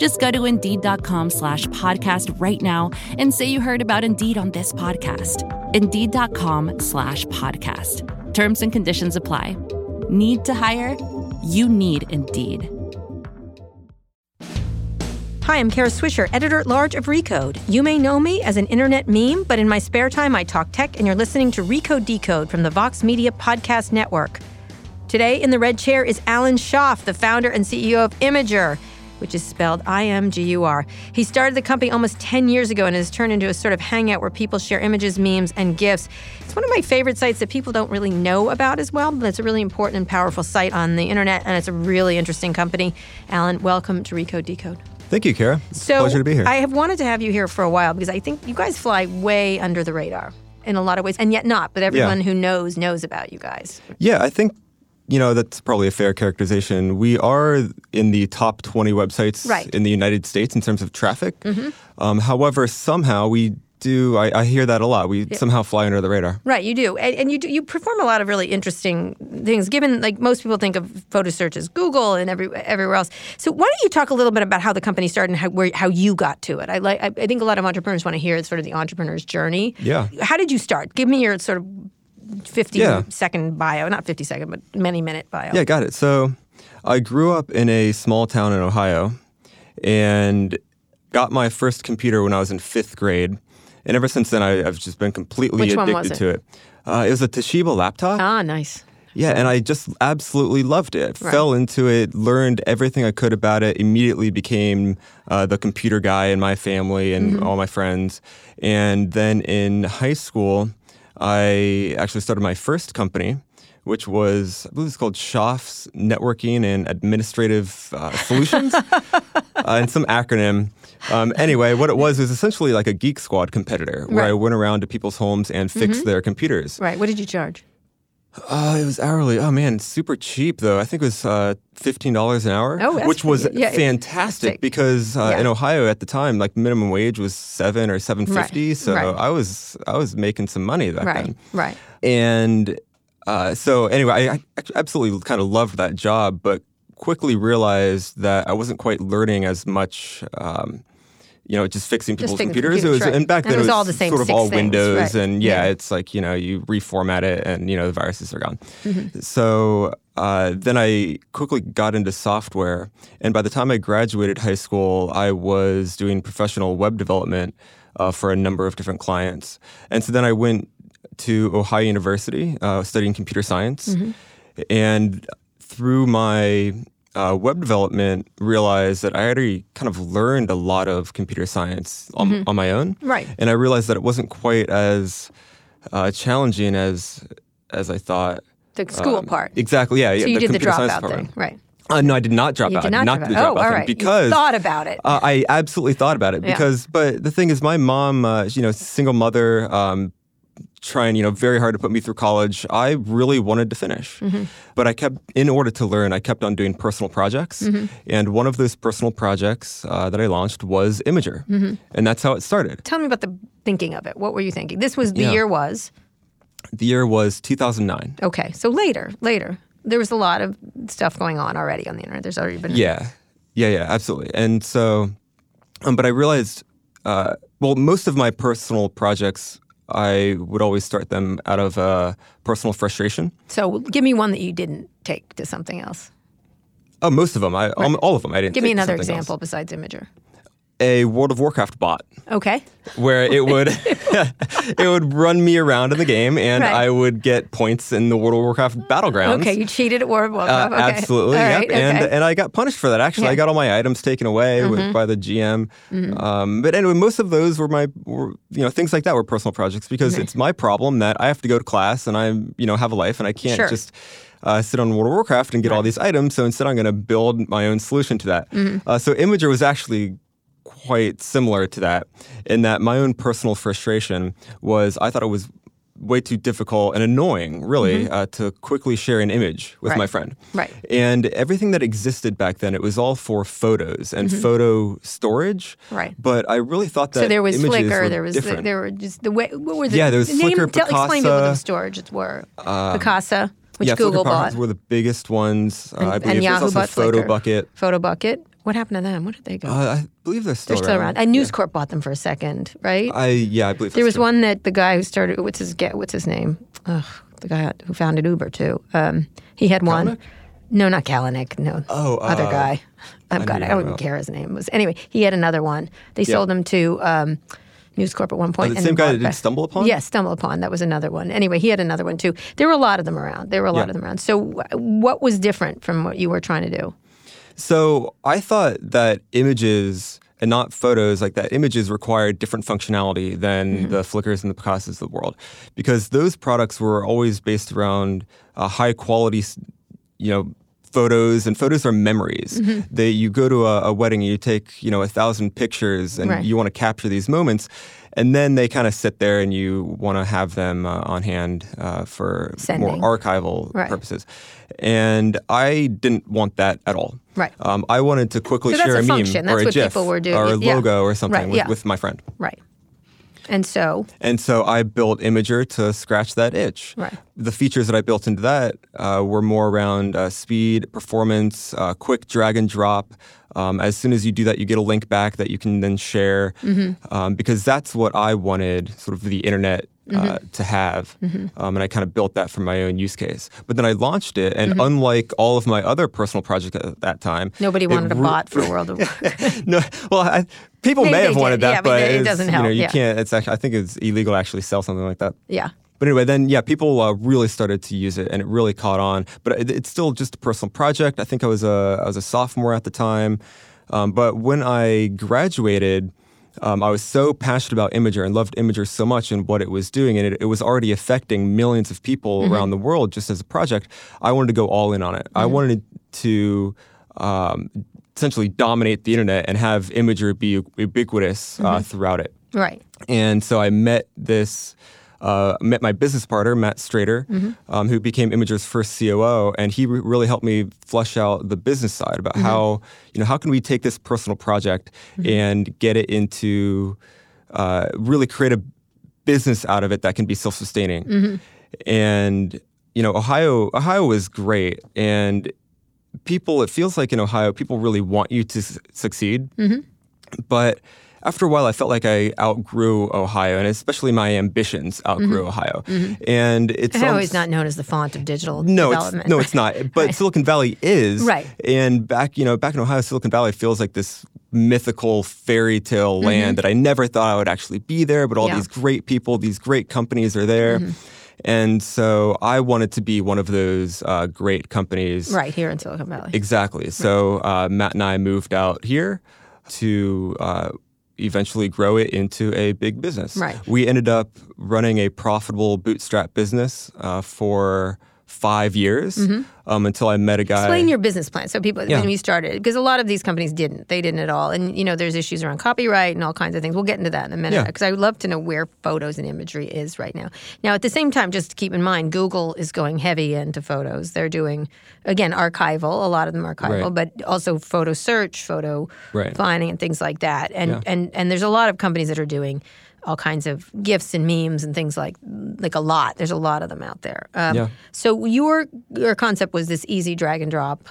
Just go to Indeed.com slash podcast right now and say you heard about Indeed on this podcast. Indeed.com slash podcast. Terms and conditions apply. Need to hire? You need Indeed. Hi, I'm Kara Swisher, editor at large of Recode. You may know me as an internet meme, but in my spare time, I talk tech, and you're listening to Recode Decode from the Vox Media Podcast Network. Today in the red chair is Alan Schaff, the founder and CEO of Imgur which is spelled I M G U R. He started the company almost 10 years ago and has turned into a sort of hangout where people share images, memes, and GIFs. It's one of my favorite sites that people don't really know about as well, but it's a really important and powerful site on the internet, and it's a really interesting company. Alan, welcome to Recode Decode. Thank you, Kara. It's so, pleasure to be here. I have wanted to have you here for a while because I think you guys fly way under the radar in a lot of ways, and yet not. But everyone Yeah. who knows knows about you guys. yeah, I think you know that's probably a fair characterization. We are in the top 20 websites Right. in the United States in terms of traffic. Um, however, somehow we do. I, I hear that a lot. We somehow fly under the radar. Right, you do, and, and you do, you perform a lot of really interesting things. Given like most people think of photo search as Google and every everywhere else. So why don't you talk a little bit about how the company started and how where, how you got to it? I like I, I think a lot of entrepreneurs want to hear sort of the entrepreneur's journey. Yeah. How did you start? Give me your sort of fifty second Yeah. bio, not fifty second, but many minute bio. Yeah, got it. So I grew up in a small town in Ohio and got my first computer when I was in fifth grade. And ever since then, I, I've just been completely Which addicted was to it. Uh, it was a Toshiba laptop. Ah, nice. Yeah, and I just absolutely loved it. Fell into it, learned everything I could about it, immediately became uh, the computer guy in my family and Mm-hmm. all my friends. And then in high school, I actually started my first company, which was, I believe it's called Schaff's Networking and Administrative uh, Solutions, uh, and some acronym. Um, anyway, what it was was essentially like a Geek Squad competitor where I Right. Mm-hmm. went around to people's homes and fixed their computers. Right. What did you charge? Uh, it was hourly. Oh man, super cheap though. I think it was uh, fifteen dollars an hour, Oh, which was. Yeah, fantastic because uh, Yeah. in Ohio at the time, like minimum wage was seven or seven fifty. Right, So right. I was I was making some money back Right. then. Right. And uh, so anyway, I, I absolutely kind of loved that job, but quickly realized that I wasn't quite learning as much. Um, you know, just fixing people's fixing computers. it was, right. and back And then it was all the same sort of all things, Windows, right. and yeah, Yeah. it's like you know you reformat it, and you know the viruses are gone. Mm-hmm. So uh, then I quickly got into software, and by the time I graduated high school, I was doing professional web development uh, for a number of different clients, and so then I went to Ohio University uh, studying computer science, Mm-hmm. and through my uh, web development, realized that I already kind of learned a lot of computer science on, on my own, Mm-hmm. Right. And I realized that it wasn't quite as uh, challenging as as I thought. The school Um, part. Exactly. Yeah. yeah So you the did the dropout part. thing, right? Uh, no, I did not drop You out. did I not drop the out. dropout Oh, all thing right. You thought about it. uh, I absolutely thought about it Yeah. because, but the thing is, my mom, uh, you know, single mother, um, trying, you know, very hard to put me through college. I really wanted to finish, Mm-hmm. but I kept, in order to learn, I kept on doing personal projects, Mm-hmm. and one of those personal projects uh, that I launched was Imgur, Mm-hmm. and that's how it started. Tell me about the thinking of it. What were you thinking? This was the Yeah. year was The year was 2009. okay. So later, later, there was a lot of stuff going on already on the internet. There's already been Yeah, yeah, yeah, absolutely. And so, um, but I realized, uh, well, most of my personal projects, I would always start them out of uh, personal frustration. So give me one that you didn't take to something else. Oh, most of them, I um, all of them, I didn't. Give me another something else. example besides Imgur. A World of Warcraft bot Okay. where it would it would run me around in the game and Right. I would get points in the World of Warcraft battlegrounds. Okay, you cheated at World of Uh, Warcraft. okay. Absolutely, All yep. right, And okay. and I got punished for that. Actually, Yeah. Mm-hmm. I got all my items taken away with, by the GM. Um, but anyway, most of those were my, were, you know, things like that were personal projects because it's my problem that I have to go to class and I, you know, have a life and I can't Sure. just. Uh, sit on World of Warcraft and get all these items. So instead, I'm going to build my own solution to that. Mm-hmm. Uh, so Imgur was actually quite similar to that in that my own personal frustration was I thought it was way too difficult and annoying, really, uh, to quickly share an image with Mm-hmm. Right. my friend. Right. And everything that existed back then, it was all for photos and photo storage. Mm-hmm. Right. But I really thought that So there was images Flickr. There was different. there were just the way. What were the Yeah, there was the name? Flickr, tell, explain to what Picasa, the storages were. Picasa, which yeah, Google Flickr bought, were the biggest ones. Uh, I and, believe and there's Yahoo also bought Photo Flickr. Bucket. Photo Bucket. What happened to them? Where did they go? Uh, I believe they're still They're still around. And News Corp bought them for a second, right? I yeah, I believe there was true. one that the guy who started. What's his get? What's his name? Ugh, the guy who founded Uber too. Um, he had one. No, not Kalanick. No, Oh, other uh, guy. I've I got. I don't even care his name was. Anyway, he had another one. They sold them to um, News Corp at one point. Oh, the same guy that did Stumble Upon? Yes, Stumble Upon. That was another one. Anyway, he had another one too. There were a lot of them around. There were a lot Yeah. of them around. So, what was different from what you were trying to do? So I thought that images and not photos like that images required different functionality than Mm-hmm. the Flickrs and the Picasas of the world because those products were always based around uh, high quality, you know, photos and photos are memories. Mm-hmm. They you go to a, a wedding and you take you know a thousand pictures and Right. you want to capture these moments. And then they kind of sit there, and you want to have them uh, on hand uh, for Sending. more archival Right. purposes. And I didn't want that at all. Right. Um, I wanted to quickly So share a a, meme function. or a GIF people were doing. or a Yeah. logo or something Right, with, yeah. with my friend. Right. And so, And so I built Imgur to scratch that itch. Right. The features that I built into that uh, were more around uh, speed, performance, uh, quick drag and drop. Um, as soon as you do that, you get a link back that you can then share, Mm-hmm. um, because that's what I wanted, sort of the internet. Uh, Mm-hmm. to have, um, and I kind of built that for my own use case. But then I launched it, and Mm-hmm. unlike all of my other personal projects at that time, nobody wanted a re- bot for World of Warcraft. no, well, I, people Maybe may have wanted did, that, yeah, but it doesn't You know, help, you yeah. can't. It's actually, I think it's illegal to actually sell something like that. yeah. But anyway, then yeah, people uh, really started to use it, and it really caught on. But it, it's still just a personal project. I think I was a I was a sophomore at the time, um, but when I graduated. Um, I was so passionate about Imgur and loved Imgur so much and what it was doing, and it, it was already affecting millions of people Mm-hmm. around the world just as a project. I wanted to go all in on it. I Mm-hmm. wanted to um, essentially dominate the internet and have Imgur be ubiquitous Mm-hmm. uh, throughout it. Right. And so I met this, uh, met my business partner, Matt Strader, Mm-hmm. um, who became Imgur's first COO, and he re- really helped me flesh out the business side about Mm-hmm. how, you know, how can we take this personal project and get it into, uh, really create a business out of it that can be self-sustaining. Mm-hmm. And you know, Ohio, Ohio was great, and people. It feels like in Ohio, people really want you to s- succeed. Mm-hmm. But after a while, I felt like I outgrew Ohio, and especially my ambitions outgrew Ohio. And it's Ohio is not known as the font of digital no, it's, development. no, it's not. But Silicon Valley is. Right. And back, you know, back in Ohio, Silicon Valley feels like this mythical fairy tale land that I never thought I would actually be there. But all Mm-hmm. Yeah. Mm-hmm. these great people, these great companies are there. And so I wanted to be one of those uh, great companies. right here in Silicon Valley. Exactly. So uh, Matt and I moved out here to uh, eventually grow it into a big business. Right. We ended up running a profitable bootstrap business uh, for five years um, until I met a guy. Mm-hmm. Explain your business plan so people Yeah. when you started because a lot of these companies didn't they didn't at all and you know there's issues around copyright and all kinds of things we'll get into that in a minute Yeah. because I would love to know where photos and imagery is right now now at the same time just to keep in mind Google is going heavy into photos they're doing again archival a lot of them archival Right. but also photo search photo Right. finding and things like that and Yeah. and and there's a lot of companies that are doing all kinds of gifts and memes and things like like a lot. There's a lot of them out there. Um, Yeah. So your your concept was this easy drag and drop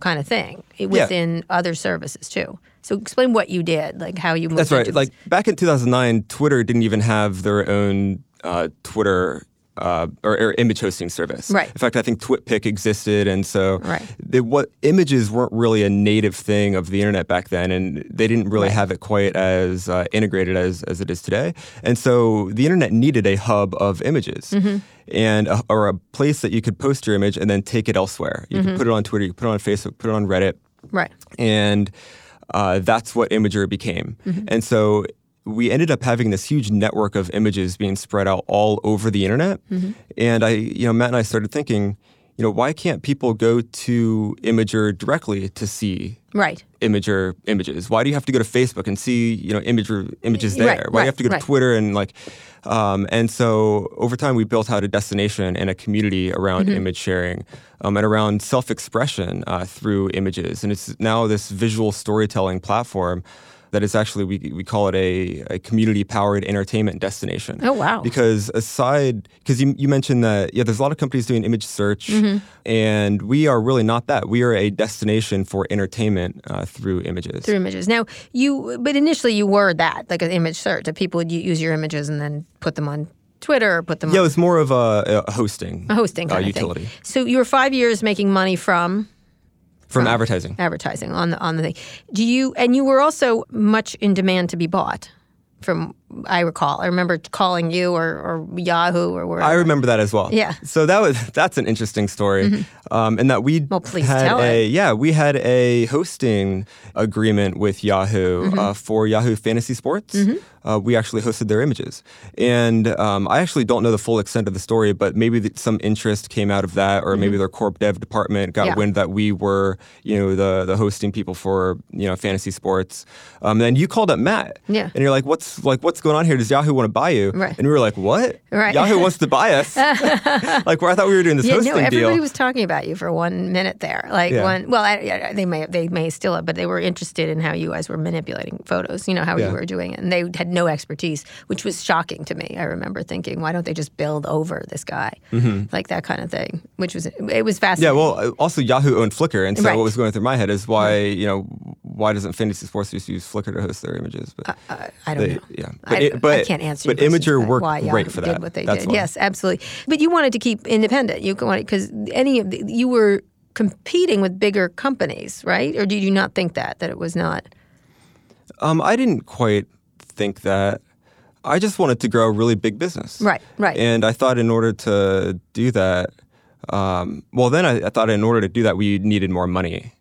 kind of thing within other services too. So explain what you did, like how you moved. That's right. Like back in 2009, Twitter didn't even have their own uh, Twitter uh, or, or, image hosting service. Right. In fact, I think TwitPic existed, and so right. the, what images weren't really a native thing of the internet back then, and they didn't really right. have it quite as uh, integrated as as it is today. And so the internet needed a hub of images. Mm-hmm. And a, or a place that you could post your image and then take it elsewhere. You mm-hmm. could put it on Twitter, you could put it on Facebook, put it on Reddit. Right. And uh, that's what Imgur became. Mm-hmm. And so we ended up having this huge network of images being spread out all over the internet. Mm-hmm. And I, you know, Matt and I started thinking, you know, why can't people go to Imgur directly to see right. Imgur images? Why do you have to go to Facebook and see, you know, Imgur images there? Right, why right, do you have to go to Twitter and like, um, and so over time we built out a destination and a community around Mm-hmm. image sharing um, and around self-expression uh, through images, and it's now this visual storytelling platform that is actually we, we call it a, a community powered entertainment destination. Oh, wow. Because aside because you, you mentioned that yeah, there's a lot of companies doing image search, Mm-hmm. and we are really not that. We are a destination for entertainment uh, through images. Through images. Now you, but initially you were that like an image search that people would use your images and then put them on Twitter or put them yeah, it was more of a, a hosting a hosting uh, of utility. So you were five years making money from from advertising. advertising on the on the thing. Do you and you were also much in demand to be bought. From I recall, I remember calling you or, or Yahoo or wherever. I remember that as well. Yeah. Mm-hmm. So that was that's an interesting story, um, and that we Well, please had tell a it. yeah we had a hosting agreement with Yahoo Mm-hmm. uh, for Yahoo Fantasy Sports. Uh, we actually hosted their images, and um, I actually don't know the full extent of the story, but maybe th- some interest came out of that, or maybe their corp dev department got Mm-hmm. Yeah. wind that we were you know the the hosting people for you know fantasy sports. Um, then you called up Matt, Yeah. and you're like, what's like what's going on here? Does Yahoo want to buy you? Right. And we were like, what? Right. Yahoo wants to buy us. like, where I thought we were doing this yeah, hosting no, everybody deal. was talking about you for one minute there. Like Yeah. one, well, I, I- they may they may still have, but they were interested in how you guys were manipulating photos. You know how Yeah. you were doing it, and they had no expertise, which was shocking to me. I remember thinking, why don't they just build over this guy, like that kind of thing? Which was it was Mm-hmm. yeah, well, uh, also Yahoo owned Flickr, and so Right. what was going through my head is why you know why doesn't Fantasy Sports just use Flickr to host their images? But I don't they- know. yeah. I, But it- but- I can't answer. but your question Imgur for that, worked why great Yahoo for Did that. what they That's did. why. Yes, absolutely. But you wanted to keep independent. You wanted because any of the, you were competing with bigger companies, right? Or did you not think that that it was not? um, I didn't quite think that. I just wanted to grow a really big business. Right, right. And I thought in order to do that, um, well, then I, I thought in order to do that, we needed more money.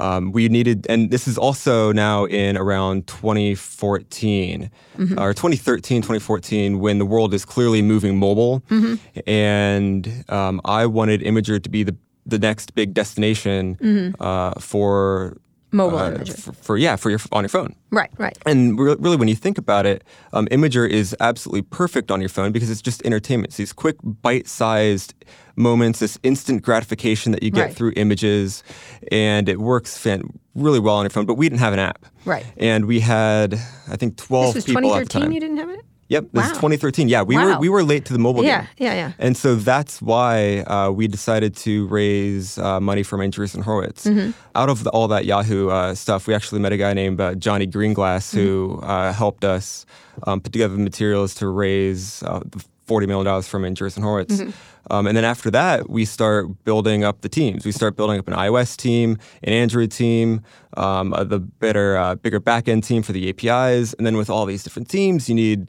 Um, we needed, and this is also now in around 2014 Mm-hmm. or 2013, 2014, when the world is clearly moving mobile. Mm-hmm. And um, I wanted Imgur to be the, the next big destination uh, for Mm-hmm. Mobile uh, images. For, for yeah, for your on your phone. Right, right. And re- really, when you think about it, um, Imgur is absolutely perfect on your phone because it's just entertainment. It's these quick, bite-sized moments, this instant gratification that you get Right. through images, and it works fan- really well on your phone. But we didn't have an app, Right. And we had, I think, twelve This was people at the 2013. You didn't have it. Yep, this is 2013. Yeah, we were we were late to the mobile Yeah, game. yeah, yeah. Yeah. And so that's why uh, we decided to raise uh, money from Andreessen Horowitz. Mm-hmm. Out of the, all that Yahoo uh, stuff, we actually met a guy named uh, Johnny Greenglass who Mm-hmm. uh, helped us um, put together the materials to raise uh, $40 million from Andreessen Horowitz. Mm-hmm. Um, and then after that, we start building up the teams. We start building up an iOS team, an Android team, um, uh, the better, uh, bigger backend team for the APIs. And then with all these different teams, you need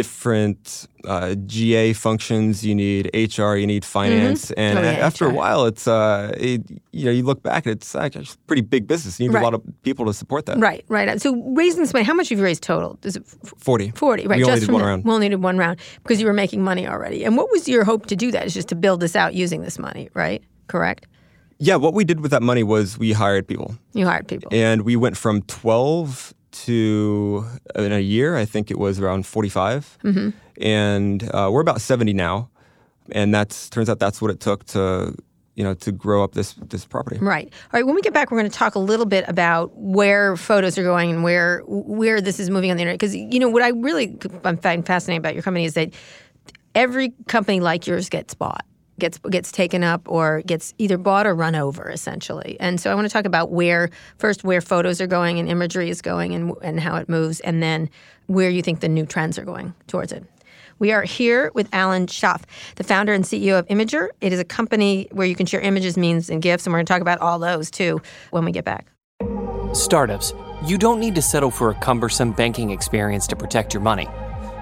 different uh, GA functions. You need HR. You need finance. And Oh, yeah, after a while, it's uh, it, you know you look back and it's actually a pretty big business. You need Right. a lot of people to support that. Right, right. So raising this money, how much have you raised total? Is it f- Forty. 40, right? We only just from one the- round. We only did one round because you were making money already. And what was your hope to do that? Is just to build this out using this money, right? Correct? Yeah. What we did with that money was we hired people. You hired people. And we went from 12 to, in a year, I think it was around 45. Mm-hmm. And uh, we're about 70 now. And that's turns out that's what it took to, you know, to grow up this this property. Right. All right. When we get back, we're going to talk a little bit about where photos are going and where where this is moving on the internet. Because you know what I really I find fascinating about your company is that every company like yours gets bought, gets gets taken up, or gets either bought or run over, essentially. And so I want to talk about where first where photos are going and imagery is going and and how it moves, and then where you think the new trends are going towards it. We are here with Alan Schaff, the founder and CEO of Imgur. It is a company where you can share images, memes, and GIFs, and we're going to talk about all those too when we get back. Startups, you don't need to settle for a cumbersome banking experience to protect your money.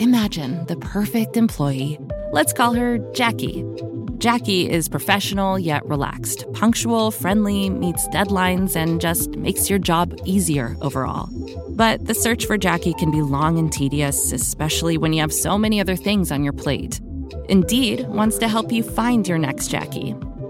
Imagine the perfect employee. Let's call her Jackie. Jackie is professional yet relaxed, punctual, friendly, meets deadlines, and just makes your job easier overall. But the search for Jackie can be long and tedious, especially when you have so many other things on your plate. Indeed wants to help you find your next Jackie.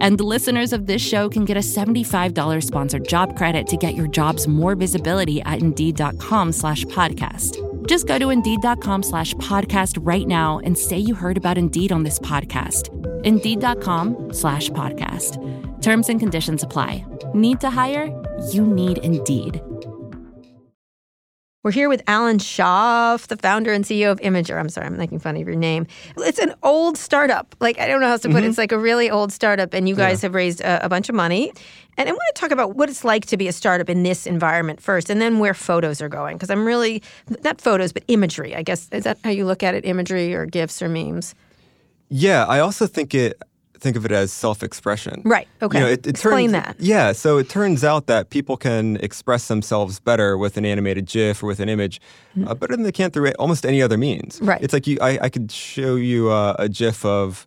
And listeners of this show can get a $75 sponsored job credit to get your jobs more visibility at Indeed.com slash podcast. Just go to Indeed.com slash podcast right now and say you heard about Indeed on this podcast. Indeed.com slash podcast. Terms and conditions apply. Need to hire? You need Indeed. We're here with Alan Schaff, the founder and CEO of Imgur. I'm sorry, I'm making fun of your name. It's an old startup. Like, I don't know how else to put it. Mm-hmm. It's like a really old startup, and you guys have raised a, a bunch of money. And I want to talk about what it's like to be a startup in this environment first, and then where photos are going. Because I'm really, not photos, but imagery, I guess. Is that how you look at it? Imagery or GIFs or memes? Yeah, I also think it think of it as self-expression. Right. Okay. You know, it, it Explain turns, that. Yeah. So it turns out that people can express themselves better with an animated GIF or with an image, uh, better than they can through almost any other means. Mm-hmm. Right. It's like you. I, I could show you uh, a GIF of.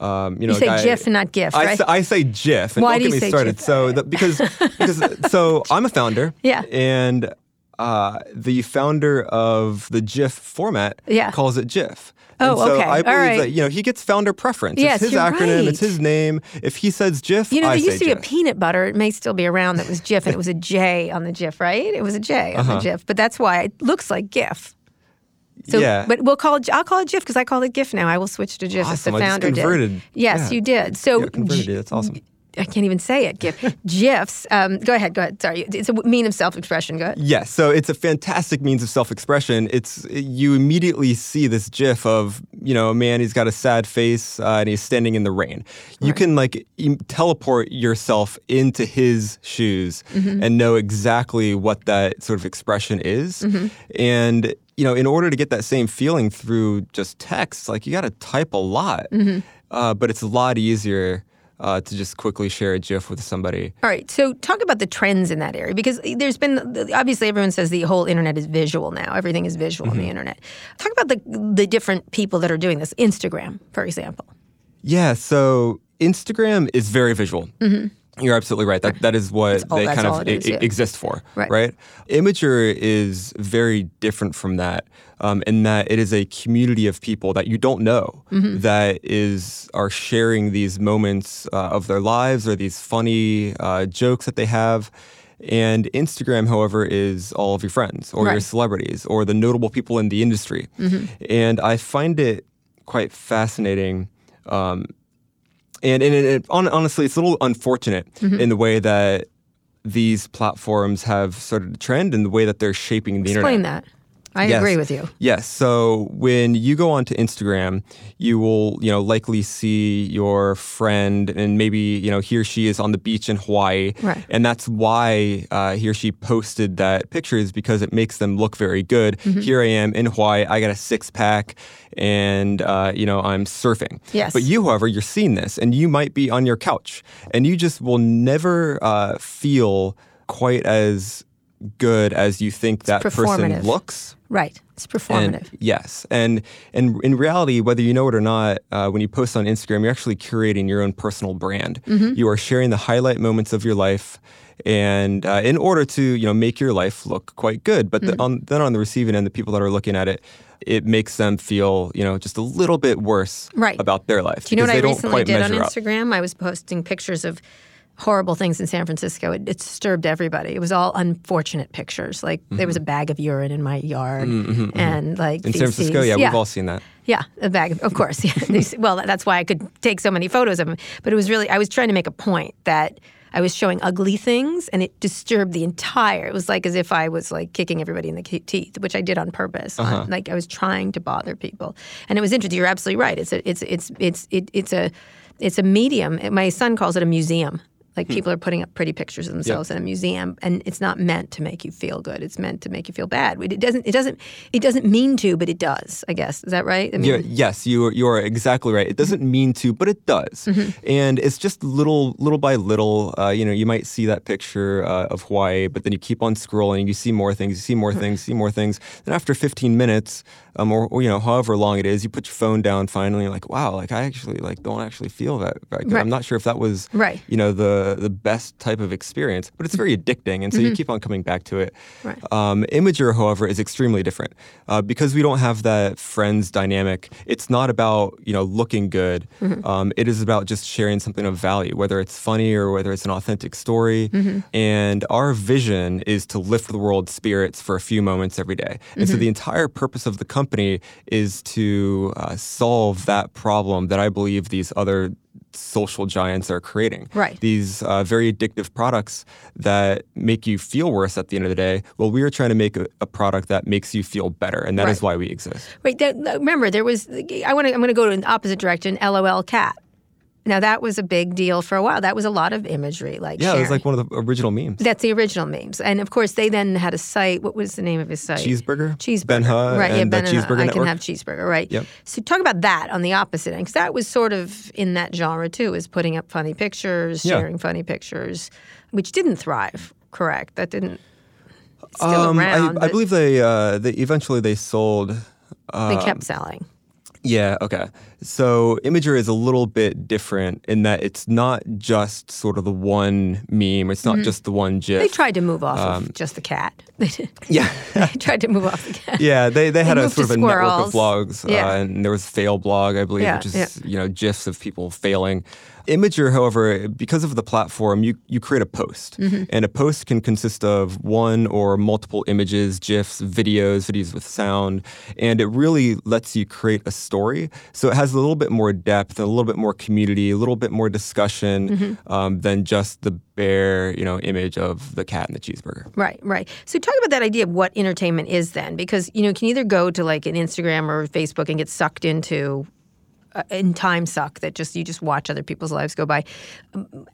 Um, you know, You say guy- GIF and not GIF, I, right? say, I say GIF, and Why don't do get you me say started. GIF? So the, because because so I'm a founder. Yeah. And uh, the founder of the GIF format Yeah. calls it GIF. Oh, and so okay. I believe right. that you know he gets founder preference. Yes, it's his acronym. right. It's his name. If he says GIF, You know, I there used to be a peanut butter. It may still be around that was GIF, and it was a J on the GIF, right? It was a J on the GIF, but that's why it looks like GIF. So, Yeah. but we'll call it. I'll call it GIF because I call it GIF now. I will switch to GIF Awesome. if the founder converted. did. Yes, Yeah. you did. So converted G- That's awesome. I can't even say it. GIF, GIFs. Um, go ahead. Go ahead. Sorry, it's a mean of self-expression. Go ahead. Yes, so it's a fantastic means of self-expression. It's you immediately see this GIF of you know a man. He's got a sad face uh, and he's standing in the rain. You can like em- teleport yourself into his shoes Mm-hmm. and know exactly what that sort of expression is. Mm-hmm. And you know, in order to get that same feeling through just text, like you got to type a lot. Mm-hmm. Uh, but it's a lot easier. Uh, to just quickly share a GIF with somebody. All right. So talk about the trends in that area because there's been obviously everyone says the whole internet is visual now. Everything is visual on the internet. Talk about the the different people that are doing this. Instagram, for example. Yeah, so Instagram is very visual. You're absolutely right. That that is what all- they kind of is, e- yeah. exist for, Right. right? Imgur is very different from that, um, in that it is a community of people that you don't know Mm-hmm. that is are sharing these moments uh, of their lives or these funny uh, jokes that they have. And Instagram, however, is all of your friends or your celebrities or the notable people in the industry. Mm-hmm. And I find it quite fascinating. Um, and and it, it, hon- honestly, it's a little unfortunate Mm-hmm. in the way that these platforms have started to trend and the way that they're shaping the Explain internet. Explain that. I Yes. agree with you. Yes. So when you go onto Instagram, you will, you know, likely see your friend, and maybe you know he or she is on the beach in Hawaii, Right. and that's why uh, he or she posted that picture is because it makes them look very good. Mm-hmm. Here I am in Hawaii. I got a six pack, and uh, you know I'm surfing. Yes. But you, however, you're seeing this, and you might be on your couch, and you just will never uh, feel quite as good as you think that person looks. Right. It's performative. And yes, and and in reality, whether you know it or not, uh, when you post on Instagram, you're actually curating your own personal brand. Mm-hmm. You are sharing the highlight moments of your life, and uh, in order to you know make your life look quite good. But Mm-hmm. the, on, then on the receiving end, the people that are looking at it, it makes them feel you know just a little bit worse Right. about their life. Do you know what I recently did on measure up. Instagram? I was posting pictures of horrible things in San Francisco. It, it disturbed everybody. It was all unfortunate pictures. Like there was a bag of urine in my yard, and like Mm-hmm. In San Francisco, feces. yeah, we've all seen that. Yeah, a bag, of, of course. Yeah. Well, that's why I could take so many photos of them. But it was really, I was trying to make a point that I was showing ugly things and it disturbed the entire, it was like as if I was like kicking everybody in the teeth, which I did on purpose. Uh-huh. like I was trying to bother people. And it was interesting. You're absolutely right. It's a, it's, it's, it's, it, it's a, it's a medium. My son calls it a museum. Like Hmm. people are putting up pretty pictures of themselves in a museum, and it's not meant to make you feel good. It's meant to make you feel bad. It doesn't. It doesn't. It doesn't mean to, but it does. I guess is that right? I mean, Yeah, yes, you are, you are exactly right. It doesn't mean to, but it does, and it's just little little by little. Uh, you know, you might see that picture uh, of Hawaii, but then you keep on scrolling, you see more things, you see more things, see more things. Then after 15 minutes, um, or, or you know, however long it is, you put your phone down. Finally, like, wow, like I actually like don't actually feel that. Very good. Right. I'm not sure if that was Right. you know the the best type of experience, but it's very addicting, and so you keep on coming back to it. Right. Um, Imgur, however, is extremely different uh, because we don't have that friends dynamic. It's not about you know looking good. Um, it is about just sharing something of value, whether it's funny or whether it's an authentic story. And our vision is to lift the world's spirits for a few moments every day. And so the entire purpose of the company is to uh, solve that problem that I believe these other social giants are creating. Right. These uh, very addictive products that make you feel worse at the end of the day. Well, we are trying to make a, a product that makes you feel better, and that is Right. why we exist. Right. that- remember there was. I want to. I'm going to go in the opposite direction. LOL cat. Now that was a big deal for a while. That was a lot of imagery, like Yeah, it was like one of the original memes. That's the original memes, and of course they then had a site. What was the name of his site? Cheezburger? Cheezburger. Ben-Hur right? yeah, and the. Cheezburger I Network. can have cheeseburger, right? Yep. So talk about that on the opposite end, because that was sort of in that genre too, is putting up funny pictures, Yeah. sharing funny pictures, which didn't thrive. Correct. That didn't. Still Um, around. I, I believe they, uh, they eventually they sold. they kept selling. Yeah, okay. So Imgur is a little bit different in that it's not just sort of the one meme. It's not just the one GIF. Mm-hmm. They tried to move off Um, of just the cat. They did. yeah. they tried to move off the cat. Yeah, they, they had a sort of a network of blogs, Yeah. uh, and there was Fail Blog, I believe, Yeah, which is yeah. you know gifs of people failing. Imgur, however, because of the platform, you you create a post, Mm-hmm. and a post can consist of one or multiple images, gifs, videos, videos with sound, and it really lets you create a story. So it has a little bit more depth, a little bit more community, a little bit more discussion Mm-hmm. um, than just the bare you know image of the cat and the cheeseburger. Right, right. So talk about that idea of what entertainment is then, because you know you can either go to like an Instagram or Facebook and get sucked into uh, in time suck that just you just watch other people's lives go by.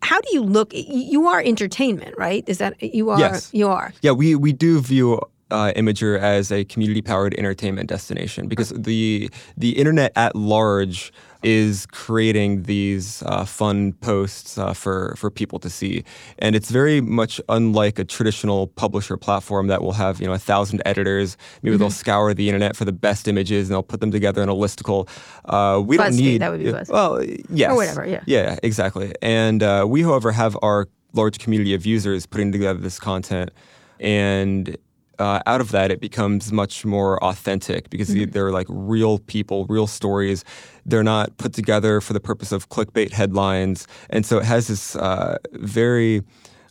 How do you look? You are entertainment, right? Is that you are? Yes. You are. Yeah, we, we do view uh, Imgur as a community powered entertainment destination because the the internet at large is creating these uh, fun posts uh, for for people to see, and it's very much unlike a traditional publisher platform that will have you know a thousand editors. Maybe they'll scour the internet for the best images and they'll put them together in a listicle. Uh, we don't need that would be BuzzFeed. Well, yes, Or whatever, yeah. yeah, exactly. And uh, we, however, have our large community of users putting together this content, and uh, out of that, it becomes much more authentic because Mm-hmm. they're like real people, real stories. They're not put together for the purpose of clickbait headlines, and so it has this uh, very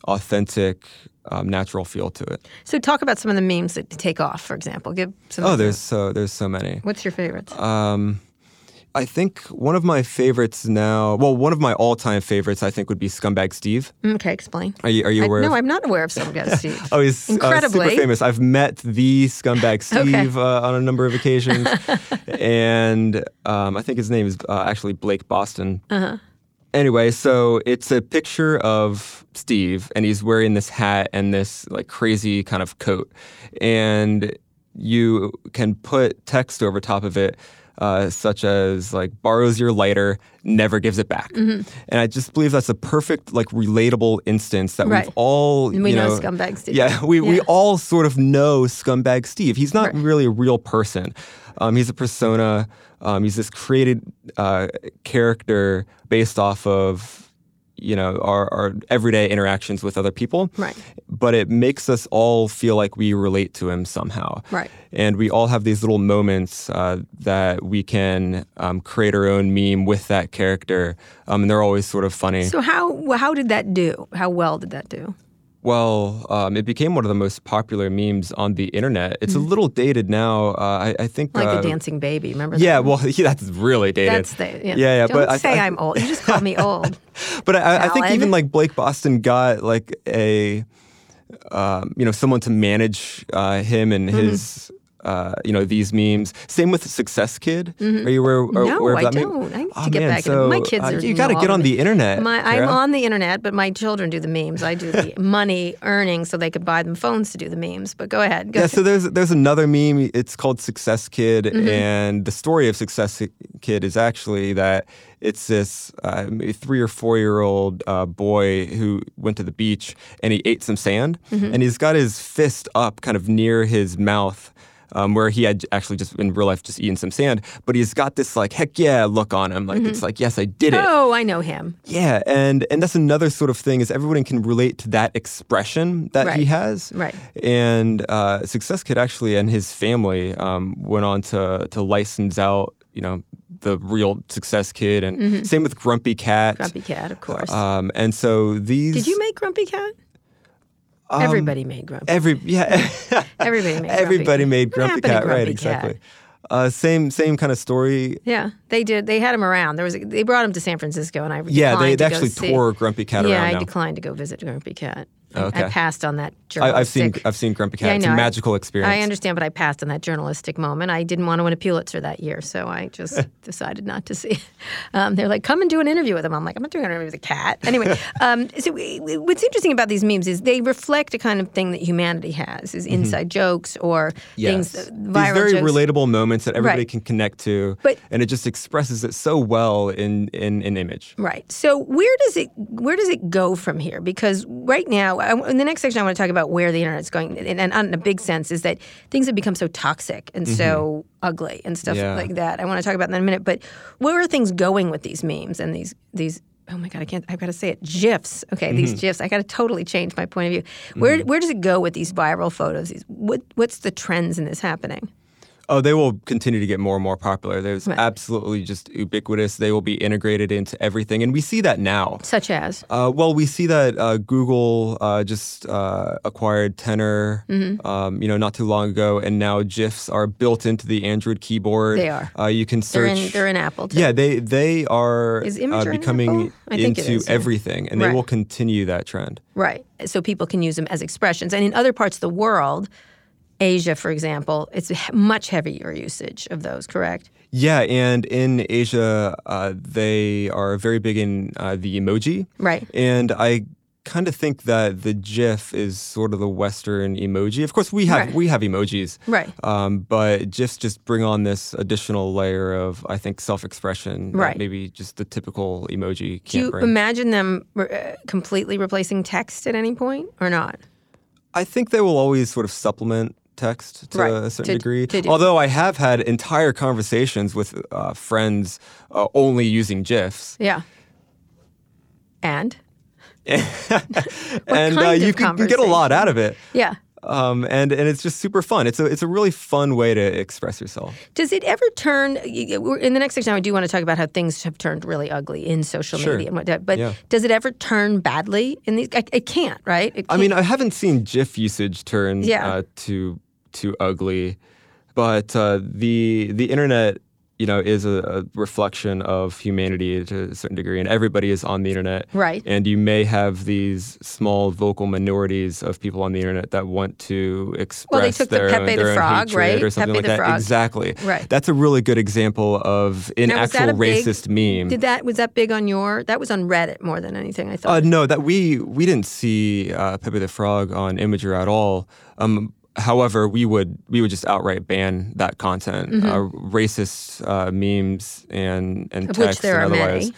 authentic, um, natural feel to it. So talk about some of the memes that take off. For example, give some. Oh, there's so there's so many. What's your favorites? Um, I think one of my favorites now, well, one of my all-time favorites, I think, would be Scumbag Steve. okay, explain. Are you are you I, aware? no, of I'm not aware of Scumbag. Steve. Oh, he's uh, Incredibly. super famous. I've met the scumbag Steve uh, on a number of occasions, and um, I think his name is uh, actually Blake Boston. Uh-huh. Anyway, so it's a picture of Steve, and he's wearing this hat and this like crazy kind of coat, and you can put text over top of it. Uh, such as like borrows your lighter, never gives it back. Mm-hmm. And I just believe that's a perfect, like, relatable instance that Right. we've all, We you know know, Scumbag Steve. Yeah, we, we all sort of know Scumbag Steve. He's not Right. really a real person. Um, he's a persona. Um, he's this created uh, character based off of you know our, our everyday interactions with other people. Right. But it makes us all feel like we relate to him somehow. Right. And we all have these little moments uh, that we can um, create our own meme with that character, um, and they're always sort of funny. So how how did that do? How well did that do? Well, um, it became one of the most popular memes on the internet. It's a little dated now. Uh, I, I think. Mm-hmm. Like uh, the dancing baby, remember? that Yeah, well, yeah, that's really dated. That's the yeah. yeah, yeah. Don't but I- say I, am old. You just call me old. But I, I think even like Blake Boston got like a, um, you know, someone to manage uh, him and Mm-hmm. his. Uh, you know these memes. Same with Success Kid. Are you aware? Mm-hmm. No, aware of I that meme? don't. I need Oh, to get man, back so, my kids. uh, are you got to get on the internet. My, I'm on the internet, but my children do the memes. I do the money earning so they could buy them phones to do the memes. But go ahead. Go Yeah, ahead. so there's there's another meme. It's called Success Kid, Mm-hmm. and the story of Success Kid is actually that it's this uh, maybe three or four year old uh, boy who went to the beach and he ate some sand, Mm-hmm. and he's got his fist up, kind of near his mouth. Um, where he had actually just in real life just eaten some sand, but he's got this like heck yeah look on him, like it's like yes I did it, oh, I know him. yeah, and and that's another sort of thing is everyone can relate to that expression that he has. Right. And uh, Success Kid actually and his family um, went on to to license out, you know, the real Success Kid, and same with Grumpy Cat. Mm-hmm. Grumpy Cat, of course. Um, and so these. Did you make Grumpy Cat? Everybody made Grumpy. Every yeah. Everybody made Grumpy Everybody Cat. made Grumpy Cat, right? Grumpy Exactly. Uh, same same kind of story. Yeah, they did. They had him around. There was they brought him to San Francisco, and I Yeah, they, they actually tore Grumpy Cat Yeah, around I now. declined to go visit Grumpy Cat. I- Okay. I passed on that I, I've seen. I've seen Grumpy Cat. Yeah, it's a I- magical experience. I understand, but I passed on that journalistic moment. I didn't want to win a Pulitzer that year, so I just decided not to see. Um, they're like, "Come and do an interview with him." I'm like, "I'm not doing an interview with a cat." Anyway, um, so we, we- what's interesting about these memes is they reflect a kind of thing that humanity has: is inside jokes or things, Yes. that- These very jokes. relatable moments that everybody Right. can connect to, But- and it just expresses it so well in in an image. Right. So where does it where does it go from here? Because right now, I, in the next section, I want to talk about where the internet's going, and, and in a big sense, is that things have become so toxic and so ugly and stuff Mm-hmm. Yeah. like that. I want to talk about that in a minute. But where are things going with these memes and these these? Oh my God, I can't. I've got to say it. GIFs. Okay, these Mm-hmm. GIFs. I got to totally change my point of view. Where where does it go with these viral photos? These what what's the trends in this happening? Oh, they will continue to get more and more popular. There's Right. absolutely just ubiquitous. They will be integrated into everything, and we see that now. Such as Uh, well, we see that uh, Google uh, just uh, acquired Tenor, Mm-hmm. um, you know, not too long ago, and now GIFs are built into the Android keyboard. They are. Uh, you can they're search. in they're in Apple. Too. Yeah, they they are uh, in becoming Apple? I think it into is, yeah. everything, and they Right. will continue that trend. Right. So people can use them as expressions. And in other parts of the world, Asia, for example, it's much heavier usage of those, correct? Yeah, and in Asia, uh, they are very big in uh, the emoji. Right. And I kind of think that the GIF is sort of the Western emoji. Of course, we have Right. we have emojis, Right. Um, but GIFs just bring on this additional layer of, I think, self-expression. Right. Maybe just the typical emoji can't Do you bring. imagine them uh, completely replacing text at any point or not? I think they will always sort of supplement text to Right, a certain to- degree. to Although I have had entire conversations with uh, friends uh, only using GIFs. Yeah. And? and uh, you can, can get a lot out of it. Yeah. Um, and and it's just super fun. It's a it's a really fun way to express yourself. Does it ever turn? y- y- we're- In the next section, I do want to talk about how things have turned really ugly in social Sure. media and whatnot. But Yeah. does it ever turn badly in these? It it can't, right? It I mean. I haven't seen GIF usage turn Yeah. uh, to too ugly, but uh, the the internet, you know, is a, a reflection of humanity to a certain degree, and everybody is on the internet. Right. And you may have these small vocal minorities of people on the internet that want to express well, they took the Pepe own, the their own Frog, right? or something Pepe like that. Frog. Exactly. Right. That's a really good example of an Now, actual a big- racist meme. Did that was that big on your? That was on Reddit more than anything. I Uh, thought. no, that we we didn't see uh, Pepe the Frog on Imgur at all. Um, however, we would we would just outright ban that content, Mm-hmm. uh, racist uh, memes and and Of text there and are otherwise. many.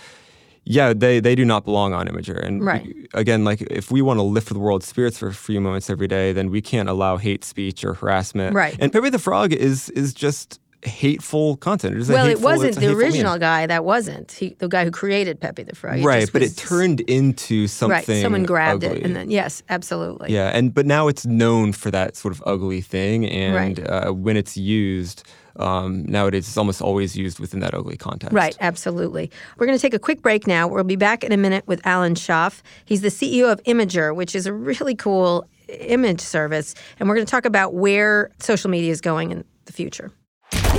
Yeah, they they do not belong on Imgur. And Right. we- again, like if we want to lift the world's spirits for a few moments every day, then we can't allow hate speech or harassment. Right. And Pepe the Frog is is just hateful content. It a Well, it wasn't the hateful original guy. That wasn't he, the guy who created Pepe the Frog. It right, but was- it turned into something. right. Someone grabbed ugly. it, and then yes, absolutely. Yeah, and but now it's known for that sort of ugly thing, and Right. uh, when it's used um, nowadays, it's almost always used within that ugly context. Right, absolutely. We're going to take a quick break now. We'll be back in a minute with Alan Schaff. He's the CEO of Imgur, which is a really cool image service, and we're going to talk about where social media is going in the future.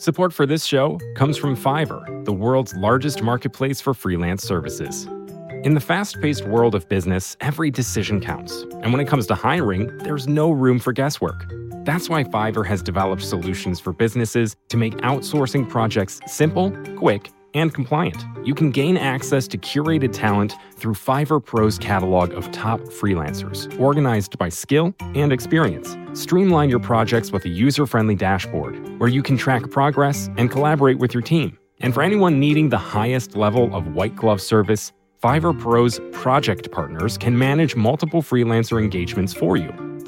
Support for this show comes from Fiverr, the world's largest marketplace for freelance services. In the fast paced world of business, every decision counts. And when it comes to hiring, there's no room for guesswork. That's why Fiverr has developed solutions for businesses to make outsourcing projects simple, quick, and compliant. You can gain access to curated talent through Fiverr Pro's catalog of top freelancers, organized by skill and experience. Streamline your projects with a user friendly dashboard where you can track progress and collaborate with your team. And for anyone needing the highest level of white glove service, Fiverr Pro's project partners can manage multiple freelancer engagements for you.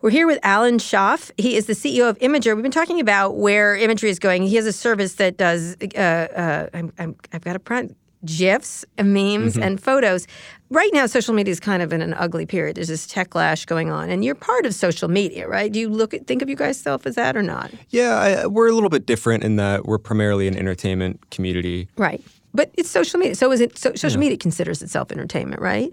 We're here with Alan Schaaf. He is the CEO of Imgur. We've been talking about where imagery is going. He has a service that does, uh, uh, I'm, I'm, I've got a print, GIFs, and memes, Mm-hmm. and photos. Right now, social media is kind of in an ugly period. There's this techlash going on, and you're part of social media, right? Do you look at, think of you guys self as that or not? Yeah, I, we're a little bit different in that we're primarily an entertainment community. Right. But it's social media. So is it so social media considers itself entertainment, right?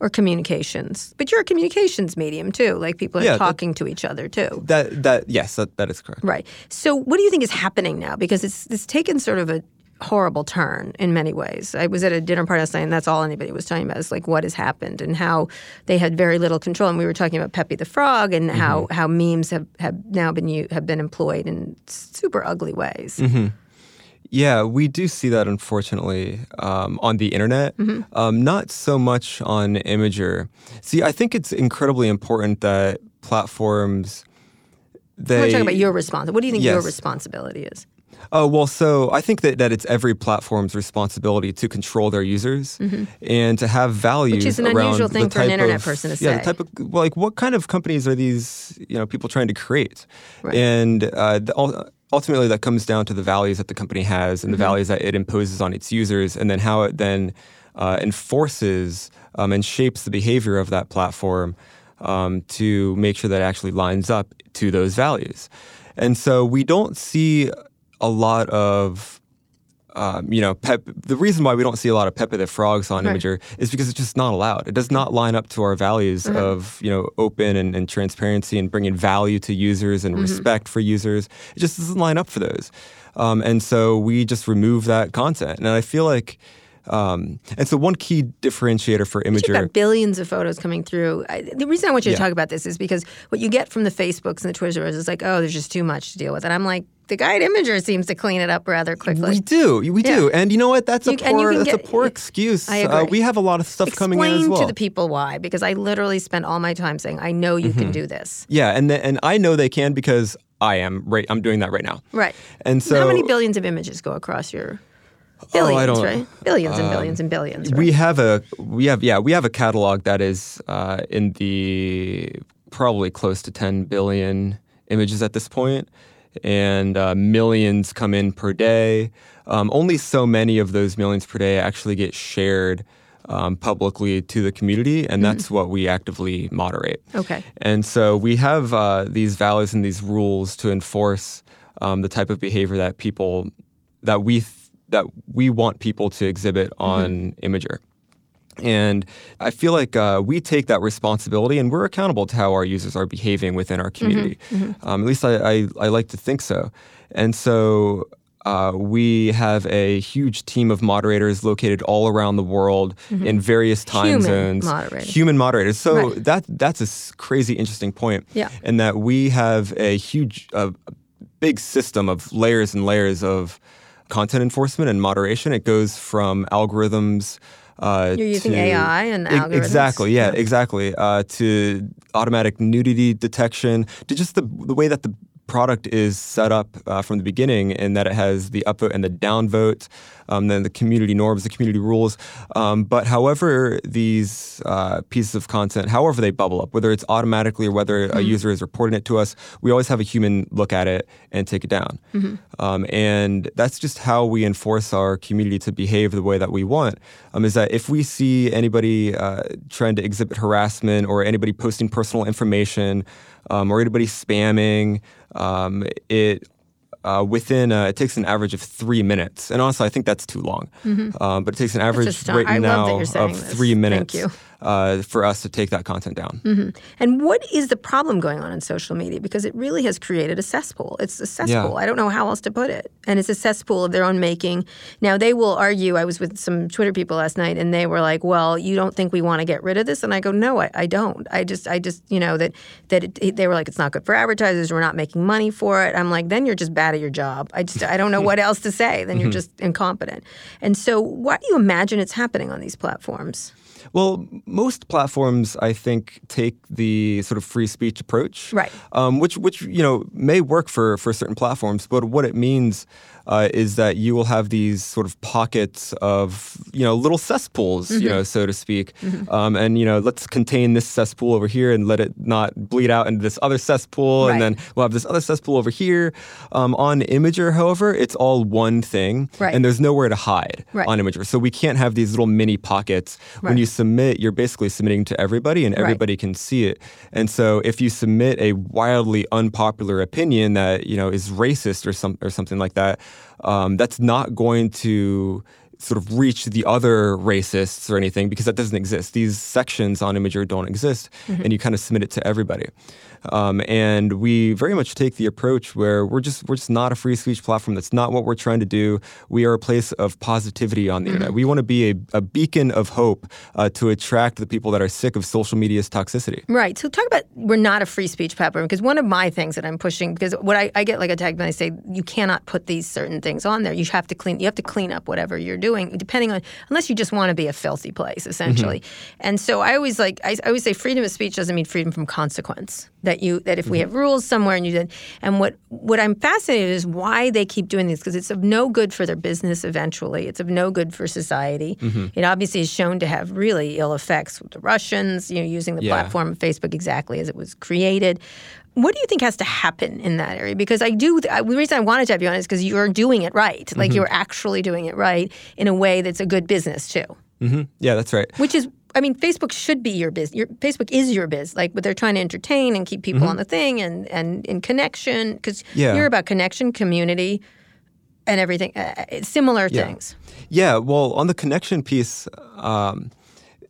Or communications. But you're a communications medium too. Like people are Yeah, that- talking to each other too. That that yes, that, that is correct. Right. So what do you think is happening now? Because it's it's taken sort of a horrible turn in many ways. I was at a dinner party last night and that's all anybody was talking about is like what has happened and how they had very little control. And we were talking about Pepe the Frog and how, mm-hmm. how memes have, have now been u- have been employed in super ugly ways. Mm-hmm. Yeah, we do see that unfortunately um, on the internet, Mm-hmm. um, not so much on Imgur. See, I think it's incredibly important that platforms. They, We're talking about your responsibility. What do you think your responsibility is? Oh, well, so I think that, that it's every platform's responsibility to control their users and to have values. Mm-hmm. Which is an around unusual the thing for an internet of- person to yeah, say. the type of well, like what kind of companies are these? You know, people trying to create, Right. and uh, the, ul- ultimately that comes down to the values that the company has and the Mm-hmm. values that it imposes on its users, and then how it then uh, enforces um, and shapes the behavior of that platform um, to make sure that it actually lines up to those values. And so we don't see a lot of, um, you know, pep. The reason why we don't see a lot of Pepe the Frogs on Right. Imgur is because it's just not allowed. It does not line up to our values Mm-hmm. of, you know, open and, and transparency and bringing value to users Mm-hmm. and respect for users. It just doesn't line up for those. Um, and so we just remove that content. And I feel like, um, and so one key differentiator for Imgur. You've got billions of photos coming through. I, the reason I want you to Yeah. talk about this is because what you get from the Facebooks and the Twitters is like, oh, there's just too much to deal with. And I'm like, the guide Imgur seems to clean it up rather quickly. We do, we do, and you know what? That's a You- you poor. That's a poor excuse. Uh, we have a lot of stuff coming in as Explain well. to the people why, because I literally spent all my time saying, I know you Mm-hmm. can do this. Yeah, and the, and I know they can because I am right. I'm doing that right now. Right. And so How many billions of images go across your Oh, I billions, don't- um, right? Billions and billions and billions. Right? We have a we have yeah we have a catalog that is uh, in the probably close to 10 billion images at this point, and uh, millions come in per day. Um, only so many of those millions per day actually get shared um, publicly to the community, and that's what we actively moderate. Okay. And so we have uh, these values and these rules to enforce um, the type of behavior that people that we th- that we want people to exhibit on Imgur. And I feel like uh, we take that responsibility and we're accountable to how our users are behaving within our community. Um, at least I, I, I like to think so. And so uh, we have a huge team of moderators located all around the world in various time Human zones. moderators. Human moderators. So Right. that that's a crazy interesting point. Yeah. And that we have a huge, uh, big system of layers and layers of content enforcement and moderation. It goes from algorithms. Uh, You're using to- AI and algorithms? Exactly. Yeah. Yeah. Exactly. Uh, to automatic nudity detection. To just the the way that the product is set up uh, from the beginning, in that it has the upvote and the downvote, um, then the community norms, the community rules. Um, but however these uh, pieces of content, however they bubble up, whether it's automatically or whether Mm-hmm. a user is reporting it to us, we always have a human look at it and take it down. Mm-hmm. Um, and that's just how we enforce our community to behave the way that we want. Um, is that if we see anybody uh, trying to exhibit harassment or anybody posting personal information um, or anybody spamming, um, it uh, within uh, it takes an average of three minutes, and honestly, I think that's too long. Um, but it takes an average right I now of this. three minutes. Uh, for us to take that content down. And what is the problem going on in social media? Because it really has created a cesspool. It's a cesspool. I don't know how else to put it. And it's a cesspool of their own making. Now, they will argue. I was with some Twitter people last night, and they were like, well, you don't think we want to get rid of this? And I go, no, I, I don't. I just, I just, you know, that, that it, they were like, it's not good for advertisers. We're not making money for it. I'm like, then you're just bad at your job. I just, I don't know what else to say. Then you're just incompetent. And so, why do you imagine it's happening on these platforms? Well, most platforms, I think, take the sort of free speech approach, Right. Um, which, which you know, may work for for certain platforms, but what it means uh, is that you will have these sort of pockets of you know little cesspools, you know, so to speak, um, and you know, let's contain this cesspool over here and let it not bleed out into this other cesspool, Right. and then we'll have this other cesspool over here. Um, on Imgur, however, it's all one thing, Right. and there's nowhere to hide Right. on Imgur, so we can't have these little mini pockets when you submit, you're basically submitting to everybody and everybody can see it. And so if you submit a wildly unpopular opinion that, you know, is racist or some or something like that, um, that's not going to sort of reach the other racists or anything because that doesn't exist. These sections on Imgur don't exist Mm-hmm. and you kind of submit it to everybody. Um, and we very much take the approach where we're just we're just not a free speech platform. That's not what we're trying to do. We are a place of positivity on the Mm-hmm. internet. We want to be a, a beacon of hope uh, to attract the people that are sick of social media's toxicity. Right. So talk about we're not a free speech platform because one of my things that I'm pushing because what I, I get like attacked when I say you cannot put these certain things on there. You have to clean. You have to clean up whatever you're doing, depending on unless you just want to be a filthy place, essentially. And so I always like I, I always say freedom of speech doesn't mean freedom from consequence. That you that if we mm-hmm. have rules somewhere and you did and what what I'm fascinated is why they keep doing this because it's of no good for their business eventually. It's of no good for society. Mm-hmm. It obviously is shown to have really ill effects with the Russians, you know, using the Yeah. platform of Facebook exactly as it was created. What do you think has to happen in that area? Because I do. I, the reason I wanted to have you on is because you're doing it right. Like mm-hmm. you're actually doing it right in a way that's a good business too. Yeah, that's right. Which is, I mean, Facebook should be your biz. Your Facebook is your biz. Like, but they're trying to entertain and keep people on the thing and and in connection because Yeah. you're about connection, community, and everything. Uh, uh, similar Yeah. things. Yeah, well, on the connection piece, um,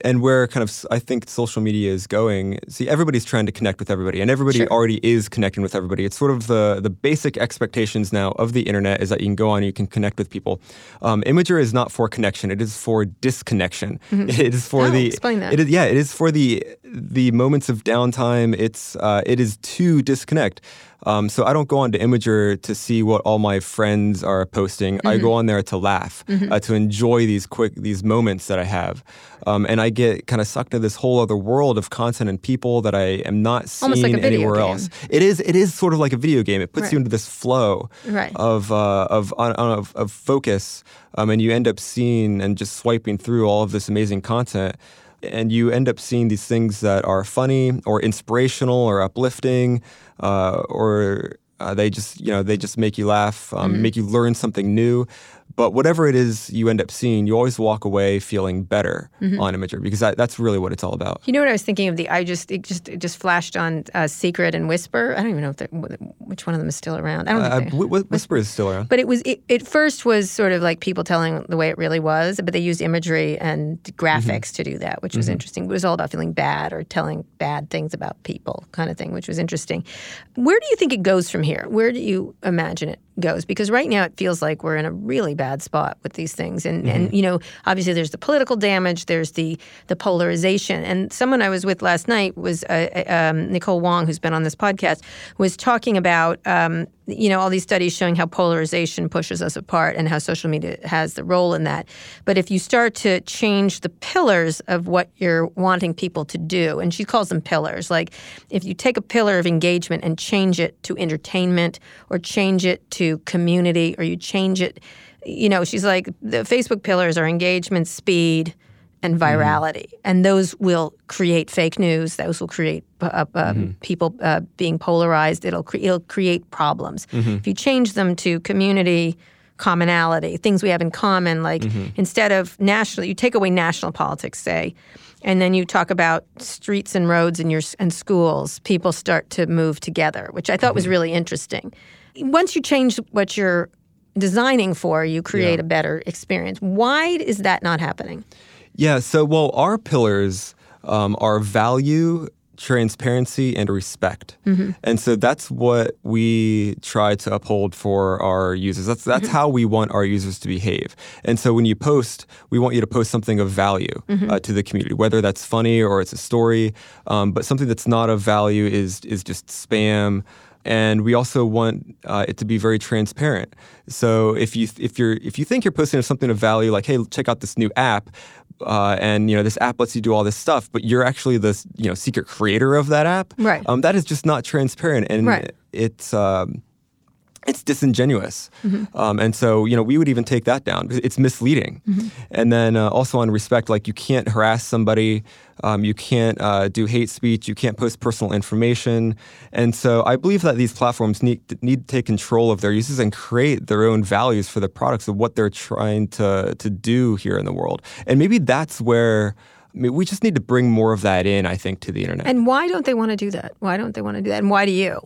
and where kind of I think social media is going. See, everybody's trying to connect with everybody, and everybody Sure. already is connecting with everybody. It's sort of the the basic expectations now of the internet is that you can go on and you can connect with people. Um, Imgur is not for connection; it is for disconnection. It is for Oh, the explain that. It is yeah, it is for the the moments of downtime. It's uh, it is to disconnect. Um, so I don't go on to Imgur to see what all my friends are posting. I go on there to laugh, uh, to enjoy these quick these moments that I have, um, and I get kind of sucked into this whole other world of content and people that I am not seeing like anywhere game. else. It is it is sort of like a video game. It puts Right. you into this flow Right. of uh, of, of of focus, um, and you end up seeing and just swiping through all of this amazing content. And you end up seeing these things that are funny or inspirational or uplifting, uh, or Uh, they just you know they just make you laugh, um, make you learn something new. But whatever it is you end up seeing, you always walk away feeling better on Imgur because that, that's really what it's all about. You know what I was thinking of? The I just it just it just flashed on uh, Secret and Whisper. I don't even know if which one of them is still around. I don't Uh, think they- Wh- Wh- Whisper is still around. But it was it, it first was sort of like people telling the way it really was, but they used imagery and graphics to do that, which was interesting. It was all about feeling bad or telling bad things about people, kind of thing, which was interesting. Where do you think it goes from here? Where do you imagine it goes? Because right now it feels like we're in a really bad spot with these things, and and you know obviously there's the political damage, there's the the polarization, and someone I was with last night was uh, uh, um, Nicole Wong, who's been on this podcast, was talking about. Um, you know all these studies showing how polarization pushes us apart and how social media has the role in that. But if you start to change the pillars of what you're wanting people to do and she calls them pillars like if you take a pillar of engagement and change it to entertainment or change it to community or you change it you know she's like the facebook pillars are engagement speed and virality, and those will create fake news. Those will create uh, uh, people uh, being polarized. It'll, cre- it'll create problems. If you change them to community commonality, things we have in common, like instead of national, you take away national politics, say, and then you talk about streets and roads and your and schools. People start to move together, which I thought was really interesting. Once you change what you're designing for, you create a better experience. Why is that not happening? Yeah. So, well, our pillars um, are value, transparency, and respect. And so that's what we try to uphold for our users. That's that's how we want our users to behave. And so when you post, we want you to post something of value uh, to the community, whether that's funny or it's a story. Um, but something that's not of value is is just spam and we also want uh, it to be very transparent. So if you if you're if you think you're posting something of value, like hey, check out this new app, uh, and you know this app lets you do all this stuff, but you're actually the you know secret creator of that app, Right. Um, that is just not transparent, and Right. it's. Um, it's disingenuous. Um, and so, you know, we would even take that down it's misleading. And then uh, also on respect, like you can't harass somebody, um, you can't uh, do hate speech, you can't post personal information. And so I believe that these platforms need, need to take control of their uses and create their own values for the products of what they're trying to, to do here in the world. And maybe that's where. I mean, we just need to bring more of that in, I think, to the internet. And why don't they want to do that? Why don't they want to do that? And why do you?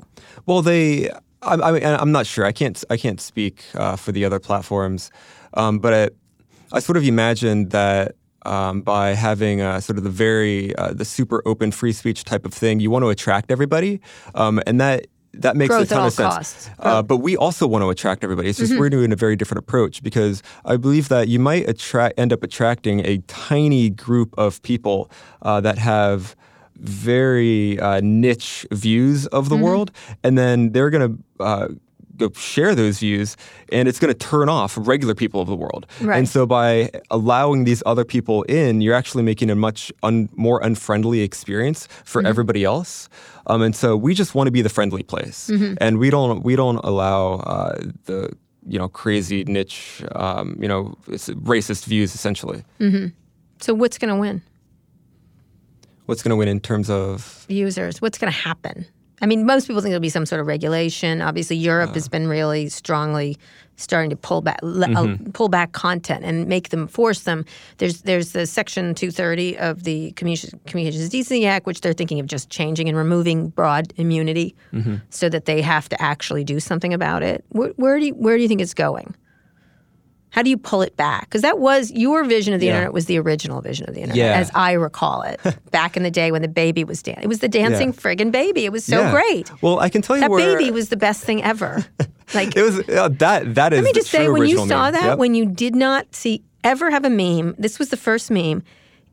Well, they. I, I mean, I'm not sure. I can't. I can't speak uh, for the other platforms, um, but I, I sort of imagine that um, by having uh, sort of the very uh, the super open free speech type of thing, you want to attract everybody, um, and that. That makes Growth a ton of sense. Uh, but we also want to attract everybody. It's just we're doing a very different approach because I believe that you might attract end up attracting a tiny group of people uh, that have very uh, niche views of Mm-hmm. the world, and then they're going to uh, go share those views, and it's going to turn off regular people of the world. Right. And so by allowing these other people in, you're actually making a much un- more unfriendly experience for Mm-hmm. everybody else. Um, and so we just want to be the friendly place, Mm-hmm. and we don't we don't allow uh, the you know crazy niche um, you know racist views essentially. So what's going to win? What's going to win in terms of Users. What's going to happen? I mean, most people think there'll be some sort of regulation. Obviously, Europe Uh. has been really strongly starting to pull back uh, Mm-hmm. pull back content and make them force them. There's there's the Section 230 of the Communications, Communications Decency Act, which they're thinking of just changing and removing broad immunity, Mm-hmm. so that they have to actually do something about it. Where, where do you, where do you think it's going? How do you pull it back? Because that was your vision of the Yeah. internet was the original vision of the internet, Yeah. as I recall it, back in the day when the baby was dancing. It was the dancing Yeah. friggin' baby. It was so Yeah. great. Well, I can tell you That where baby was the best thing ever. Like, It was uh, that that is. let me the just say, when you saw meme. that, Yep. when you did not see ever have a meme, this was the first meme.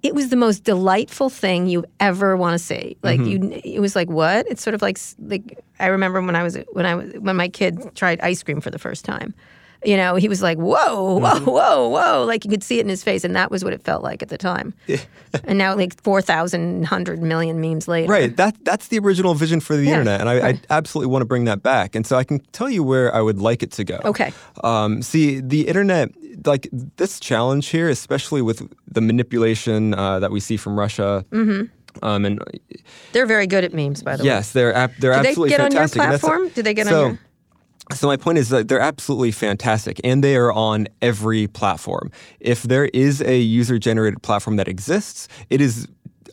It was the most delightful thing you ever want to see. Like Mm-hmm. you, it was like what? It's sort of like like I remember when I was when I was when my kid tried ice cream for the first time. You know, he was like, "Whoa, whoa, Mm-hmm. whoa, whoa!" Like you could see it in his face, and that was what it felt like at the time. and now, like four thousand hundred million memes later, Right. That that's the original vision for the Yeah, internet, and I, right. I absolutely want to bring that back. And so I can tell you where I would like it to go. Okay. Um, see, the internet, like this challenge here, especially with the manipulation uh, that we see from Russia. Mm-hmm. Um, and They're very good at memes, by the way. yes, they're ab- they're Do they absolutely get on your fantastic. And that's- platform? Do they get on so, your- So my point is that they're absolutely fantastic and they are on every platform. If there is a user generated platform that exists, it is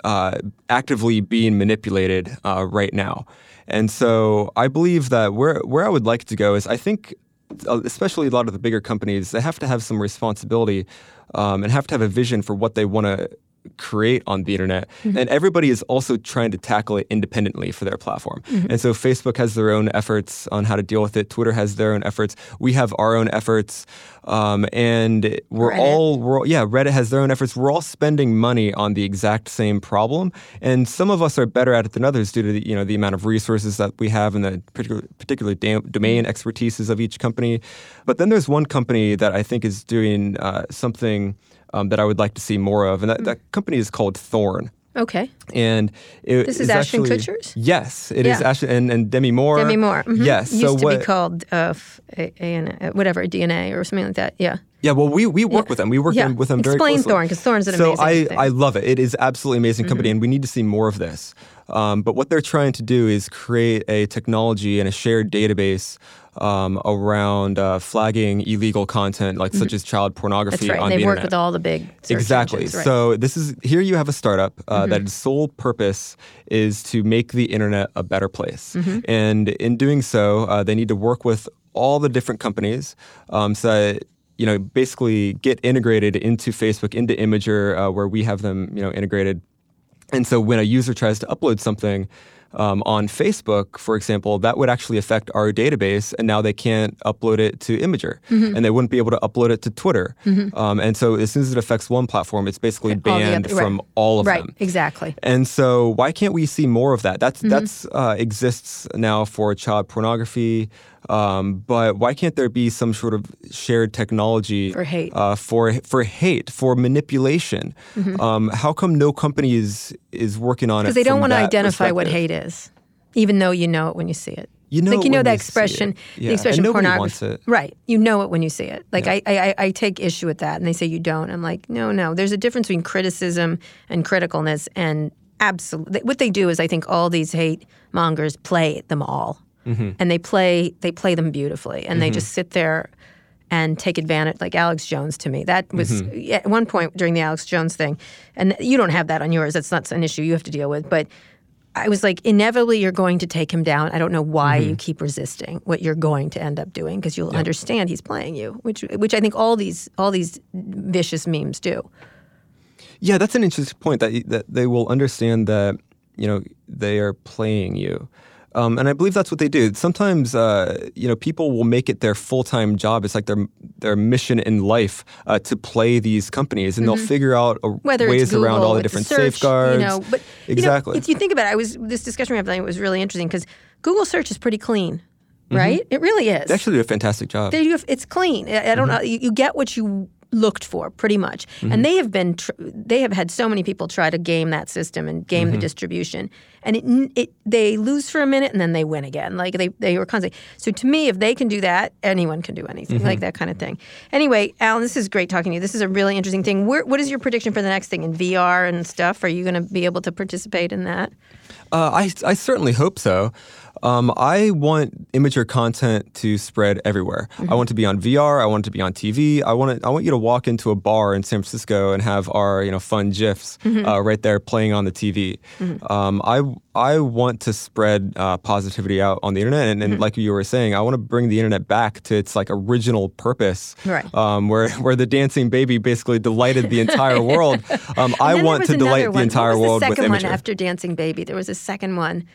uh, actively being manipulated uh, right now. And so I believe that where where I would like to go is I think uh, especially a lot of the bigger companies they have to have some responsibility um, and have to have a vision for what they want to create on the internet. Mm-hmm. And everybody is also trying to tackle it independently for their platform. Mm-hmm. And so Facebook has their own efforts on how to deal with it. Twitter has their own efforts. We have our own efforts. Um, and we're Reddit. all, we're, yeah, Reddit has their own efforts. We're all spending money on the exact same problem. And some of us are better at it than others due to the, you know, the amount of resources that we have and the particular, particular da- domain mm-hmm. expertises of each company. But then there's one company that I think is doing uh, something um, that I would like to see more of. And that, mm. that company is called Thorn. Okay. And it, this is, Ashton actually, Kutcher's. Yes, it yeah. is Ashton and, and Demi Moore. Demi Moore. Mm-hmm. Yes. Used so to what, be called uh, a, a, whatever DNA or something like that. Yeah. Yeah. Well, we we work yeah. with them. We work yeah. with them very Explain closely. Thorn because Thorn's an so amazing. I thing. I love it. It is absolutely amazing company, mm-hmm. and we need to see more of this. Um, but what they're trying to do is create a technology and a shared database um, around uh, flagging illegal content, like mm-hmm. such as child pornography That's right. on they the work internet. with all the big exactly. Engines, right. So this is here you have a startup uh, mm-hmm. that its sole purpose is to make the internet a better place, mm-hmm. and in doing so, uh, they need to work with all the different companies um, so that you know basically get integrated into Facebook, into Imgur, uh, where we have them you know integrated. And so when a user tries to upload something, um, on Facebook, for example, that would actually affect our database, and now they can't upload it to Imgur, mm-hmm. and they wouldn't be able to upload it to Twitter. Mm-hmm. Um, and so, as soon as it affects one platform, it's basically banned all from right. all of right. them. Exactly. And so, why can't we see more of that? That's mm-hmm. that's uh, exists now for child pornography. Um, but why can't there be some sort of shared technology for hate, uh, for for hate, for manipulation? Mm-hmm. Um, how come no company is is working on it? Because they don't want to identify what hate is, even though you know it when you see it. You know, like you know that expression, yeah. the expression pornography. Right, you know it when you see it. Like yeah. I, I, I take issue with that, and they say you don't. I'm like, no, no. There's a difference between criticism and criticalness, and absolutely, what they do is I think all these hate mongers play them all mm-hmm. and they play they play them beautifully, and mm-hmm. they just sit there and take advantage like Alex Jones to me. That was mm-hmm. at one point during the Alex Jones thing, and you don't have that on yours. That's not an issue you have to deal with, but. I was like, inevitably, you're going to take him down. I don't know why mm-hmm. you keep resisting what you're going to end up doing because you'll yep. understand he's playing you, which which I think all these all these vicious memes do. Yeah, that's an interesting point that that they will understand that you know they are playing you. Um, and I believe that's what they do. Sometimes, uh, you know, people will make it their full time job. It's like their their mission in life uh, to play these companies, and mm-hmm. they'll figure out a, ways Google, around all the different search, safeguards. You know, but exactly. You know, if you think about it, I was this discussion we have tonight was really interesting because Google search is pretty clean. Mm-hmm. Right, mm-hmm. it really is. They actually do a fantastic job. They do. It's clean. I, I don't mm-hmm. know. You, you get what you looked for pretty much mm-hmm. and they have been tr- they have had so many people try to game that system and game mm-hmm. the distribution and it, it they lose for a minute and then they win again. Like they they were constantly so to me if they can do that anyone can do anything mm-hmm. like that kind of thing. Anyway alan this is great talking to you. This is a really interesting thing. Where, what is your prediction for the next thing? In vr and stuff? Are you going to be able to participate in that? Uh, I, I certainly hope so um, I want immature content to spread everywhere. Mm-hmm. I want to be on VR. I want to be on TV. I want to, I want you to walk into a bar in San Francisco and have our you know fun gifs mm-hmm. uh, right there playing on the TV. Mm-hmm. Um, I I want to spread uh, positivity out on the internet, and, and mm-hmm. like you were saying, I want to bring the internet back to its like original purpose, right? Um, where where the dancing baby basically delighted the entire world. Um, I want to delight one. the entire world the second with one after Dancing Baby. There was a second one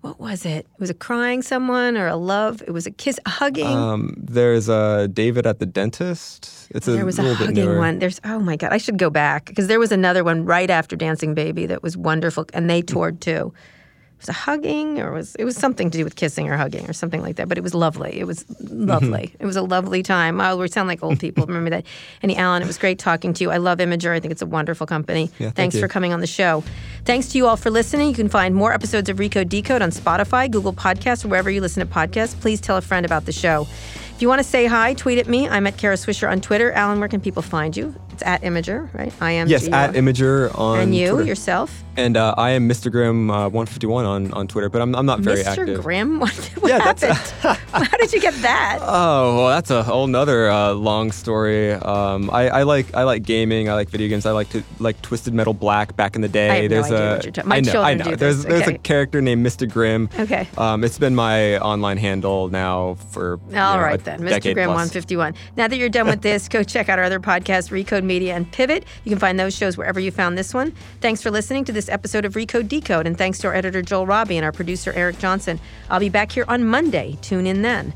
what was it? It was it crying someone or a love? It was a kiss, a hugging. Um, there's a David at the dentist. It's a there was a hugging one. There's oh my god, I should go back because there was another one right after Dancing Baby that was wonderful, and they toured too was a hugging or was it was something to do with kissing or hugging or something like that. But it was lovely. It was lovely. Mm-hmm. It was a lovely time. Oh, we sound like old people. Remember that. And Alan, it was great talking to you. I love Imgur. I think it's a wonderful company. Yeah, Thanks thank for coming on the show. Thanks to you all for listening. You can find more episodes of Recode Decode on Spotify, Google Podcasts, or wherever you listen to podcasts. Please tell a friend about the show. If you want to say hi, tweet at me. I'm at Kara Swisher on Twitter. Alan, where can people find you? It's at Imgur, right? I am. Yes, at Imgur on And you Twitter. yourself, And uh, I am Mr. Grimm uh, 151 on, on Twitter, but I'm, I'm not very Mr. active. Grimm. What, what Yeah, that's- happened? How did you get that? Oh well, that's a whole nother uh, long story. Um, I, I like I like gaming. I like video games. I like to like Twisted Metal Black back in the day. I have no There's idea a what you're talking- my I know, I children know. do There's this, there's okay. a character named Mr. Grimm. Okay. Um, it's been my online handle now for you know, right then, Mr. Graham plus. 151. Now that you're done with this, go check out our other podcast, Recode Media and Pivot. You can find those shows wherever you found this one. Thanks for listening to this episode of Recode Decode, and thanks to our editor Joel Robbie and our producer Eric Johnson. I'll be back here on Monday. Tune in then.